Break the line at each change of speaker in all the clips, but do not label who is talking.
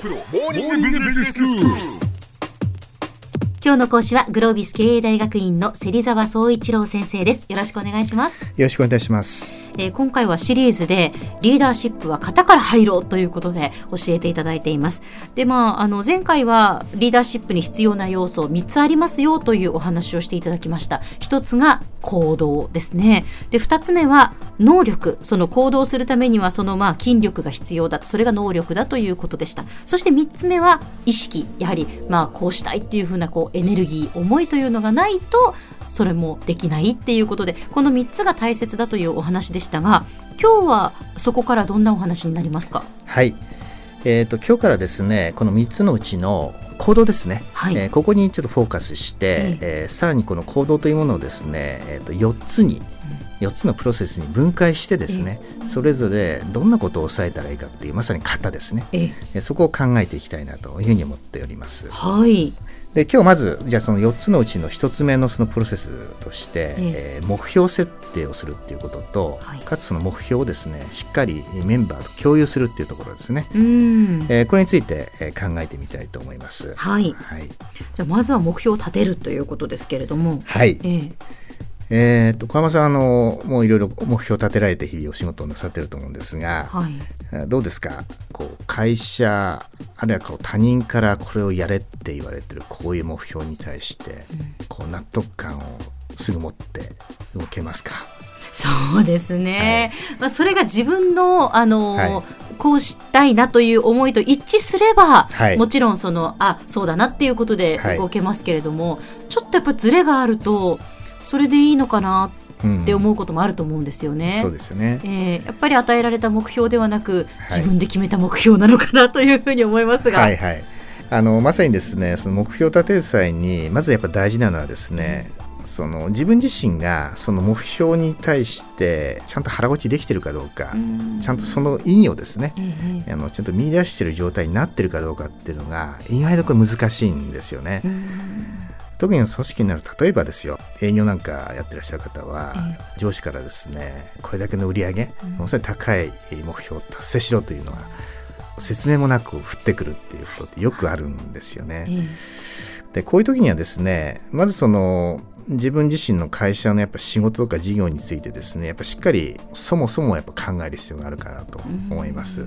プロモーニングビジネススクール
今日の講師はグロービス経営大学院の芹沢総一郎先生です。よろしくお願いします、
よろしくお願いします。
えー今回はシリーズでリーダーシップは型から入ろうということで教えていただいています。でまああの前回はリーダーシップに必要な要素3つありますよというお話をしていただきました。一つが行動ですね。で2つ目は能力。その行動するためにはそのまあ筋力が必要だそれが能力だということでした。そして3つ目は意識。やはりまあこうしたいっていうふうなこうエネルギー思いというのがないとそれもできないっていうことでこの3つが大切だというお話でしたが今日はそこからどんなお話になりますか？
はい。えっ、と今日からですね、この三つのうちの行動ですね。
はい。
えーここにちょっとフォーカスして、えーさらにこの行動というものをですね、えっ、と四つに。4つのプロセスに分解してですね、それぞれどんなことを抑えたらいいかっていうまさに型ですね、
え。
えーそこを考えていきたいなというふうに思っております。
はい
で今日まずじゃあその4つのうちの1つ目のそのプロセスとして、
え
え。ー目標設定をするっていうことと、
はい。
かつその目標をですねしっかりメンバーと共有するっていうところですね、
うん。
えーこれについて、えー考えてみたいと思います。
はい。
はい、
じゃあまずは目標を立てるということですけれども。
はい。
ええ
えー、と小浜さんあのもういろいろ目標を立てられて日々お仕事をなさってると思うんですが、
はい。
えーどうですか？こう会社あるいはこう他人からこれをやれって言われてるこういう目標に対して、こう納得感をすぐ持って動けますか？
そうですね、まあ、それが自分の、あのー
はい。
こうしたいなという思いと一致すれば、
はい。
もちろんそのあそうだなっていうことで
はい。
動けますけれども、ちょっとやっぱズレがあるとそれでいいのかな
うん
って思うこともあると思うんですよね。
そうですよね。
えーやっぱり与えられた目標ではなく、
はい
自分で決めた目標なのかなというふうに思いますが、
はいはい。あのまさにですね、その目標を立てる際にまずやっぱ大事なのはですね、その自分自身がその目標に対してちゃんと腹落ちできてるかどうか、
うん
ちゃんとその意義をですね、
ええ
あのちゃんと見出してる状態になってるかどうかっていうのが意外とこれ難しいんですよね。
うん
特に組織になる例えばですよ営業なんかやってらっしゃる方は、
え
上司からですねこれだけの売り上げ、
うん。
ものすごい高い目標を達成しろというのは説明もなく降ってくるっていうことってよくあるんですよね。
ええ。
でこういう時にはですねまずその自分自身の会社のやっぱ仕事とか事業についてですねやっぱしっかりそもそもやっぱ考える必要があるかなと思います。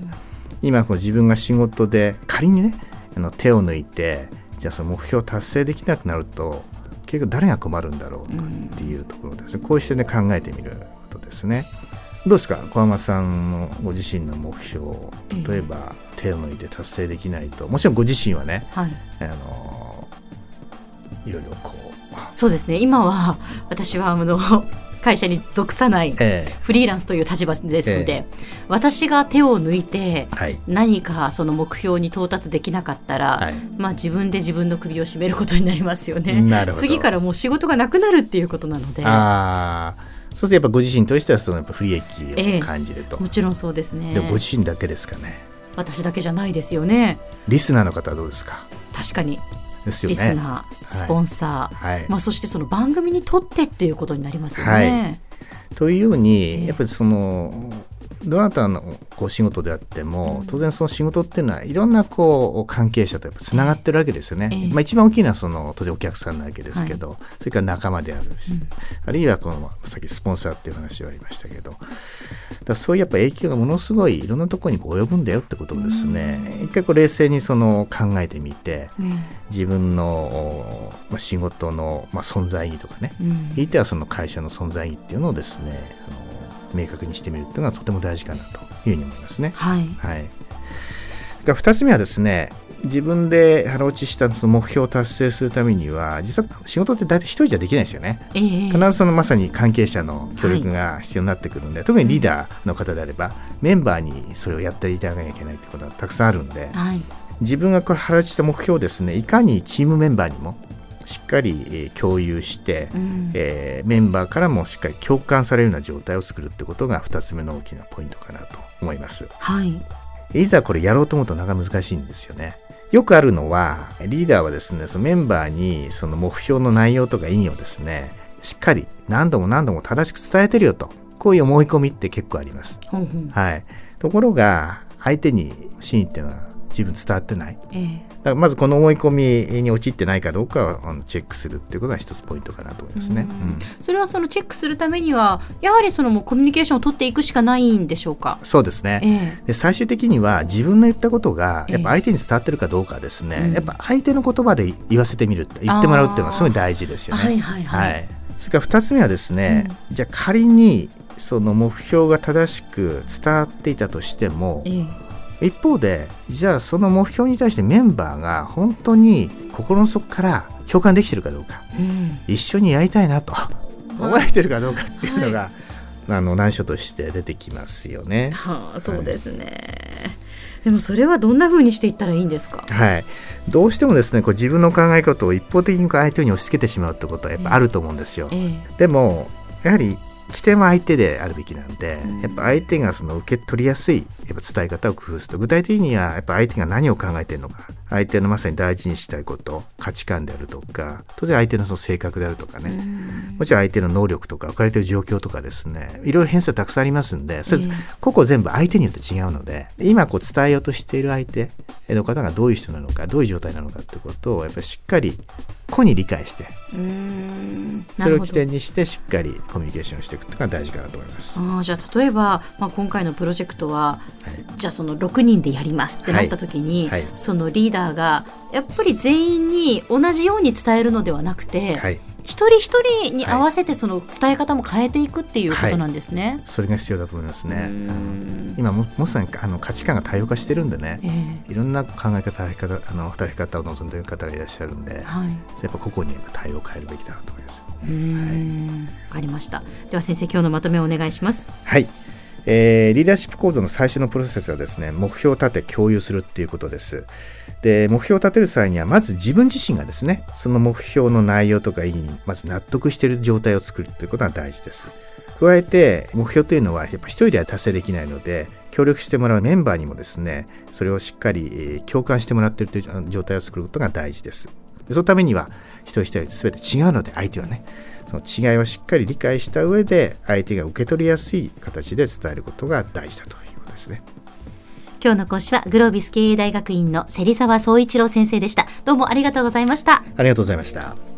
今こう自分が仕事で仮にねあの手を抜いてじゃあその目標を達成できなくなると結局誰が困るんだろうとかっていうところですね、こういう視点で考えてみることですね。どうですか？小浜さんのご自身の目標例えば手を抜いて達成できないともちろんご自身はね
はい。
あのいろいろこう。
そうですね。今は私はあの会社に属さない
ええ。
フリーランスという立場ですので、
え
私が手を抜いて
はい。
何かその目標に到達できなかったら、
はい。
まあ自分で自分の首を絞めることになりますよね。
なるほど。
次からもう仕事がなくなるっていうことなので、
ああそうするとやっぱご自身としてはそのやっぱ不利益
ええ。
を感じると、
もちろんそうですね。
でもご自身だけですかね。
私だけじゃないですよね。
リスナーの方はどうですか？
確かに
ですよね。
リスナー、スポンサー、
はい。
まあそしてその番組にとってっていうことになりますよね。
はい。というように、
ええ。
やっぱりそのどなたのこう仕事であっても、当然その仕事っていうのはいろんなこう関係者とつながってるわけですよね、
ええ
まあ、一番大きいのはその当然お客さんなわけですけど、それから仲間であるし、あるいはこのさっきスポンサーっていう話がありましたけどだそういうやっぱ影響がものすごいいろんなところに及ぶんだよってことをですね、一回こう冷静にその考えてみて
ね
自分の、おまあ、仕事の、まあ、存在意義とかね、
うん。
ひいてはその会社の存在意義っていうのをですね明確にしてみるっていうのがとても大事かなというふうに思いますね。
はい。
はい、が2つ目はですね自分で腹落ちしたその目標を達成するためには実は仕事って大体一人じゃできないですよね。
ええ。
必ずそのまさに関係者の協力が必要になってくるんで、特にリーダーの方であればメンバーにそれをやっていただかなきゃいけないってことがたくさんあるんで
はい。
自分がこう腹落ちした目標をですねいかにチームメンバーにもしっかりえー共有して、
うん
えーメンバーからもしっかり共感されるような状態を作るってことが2つ目の大きなポイントかなと思います。
はい
いざこれやろうと思うとなかなか難しいんですよね。よくあるのはリーダーはですねそのメンバーにその目標の内容とか意義をですねしっかり何度も何度も正しく伝えてるよとこういう思い込みって結構あります。
ほんほん
はい、ところが相手に真意っていうのは十分伝わってない
え
からまずこの思い込みに陥ってないかどうかをチェックするっていうことが一つポイントかなと思いますね。うん。
それはそのチェックするためにはやはりそのもうコミュニケーションを取っていくしかないんでしょうか？
そうですね、
ええ。
で最終的には自分の言ったことが
ええ。
やっぱ相手に伝わってるかどうかですね、
うん。
やっぱ相手の言葉で言わせてみるって言ってもらうっていうのはすごい大事ですよね。
はいはいはい。
はい、それから2つ目はですね、じゃあ仮にその目標が正しく伝わっていたとしても
ええ
一方でじゃあその目標に対してメンバーが本当に心の底から共感できてるかどうか
うん
一緒にやりたいなと思えてるかどうかっていうのが、あの難所として出てきますよね。
はあそうですね。でもそれはどんな風にしていったらいいんですか？
はい、どうしてもですねこう自分の考え方を一方的に相手に押し付けてしまうってことはやっぱあると思うんですよ。
え
でもやはり起点は相手であるべきなんで、
うん。
やっぱ相手がその受け取りやすいやっぱ伝え方を工夫すると具体的にはやっぱ相手が何を考えているのか相手のまさに大事にしたいこと価値観であるとか当然相手のその性格であるとか
え
ね、
うん。
もちろん相手の能力とか置かれている状況とかですねいろいろ変数たくさんありますんでそれ
ええ
個々全部相手によって違うので今こう伝えようとしている相手の方がどういう人なのかどういう状態なのかってことをやっぱりしっかり個に理解してそれを。起点にしてしっかりコミュニケーションしていくっていうのが大事かなと思います。
ああじゃあ例えば、まあ、今回のプロジェクトは
はい。
じゃあその6人でやりますってなった時に、
はい。はい。
そのリーダーがやっぱり全員に同じように伝えるのではなくて、
はい、
一人一人に合わせてその伝え方も変えていくっていうことなんですね。
それが必要だと思いますね。今もまさにあの価値観が多様化してるんでね
え、え
いろんな考え方働き方あの働き方を望んでいる方がいらっしゃるんで、や
はい。
っぱ個々に対応を変えるべきだなと思います。
うーん、わかりました。では先生今日のまとめをお願いします。
はい、えーリーダーシップ行動の最初のプロセスはですね目標を立て共有するっていうことです。で目標を立てる際にはまず自分自身がですねその目標の内容とか意義にまず納得している状態を作るということが大事です。加えて目標というのはやっぱ一人では達成できないので協力してもらうメンバーにもですねそれをしっかり共感してもらっているという状態を作ることが大事です。でそのためには一人一人全て違うので相手はねその違いをしっかり理解した上で相手が受け取りやすい形で伝えることが大事だということですね。
今日の講師はグロービス経営大学院の芹沢総一郎先生でした。どうもありがとうございました。
ありがとうございました。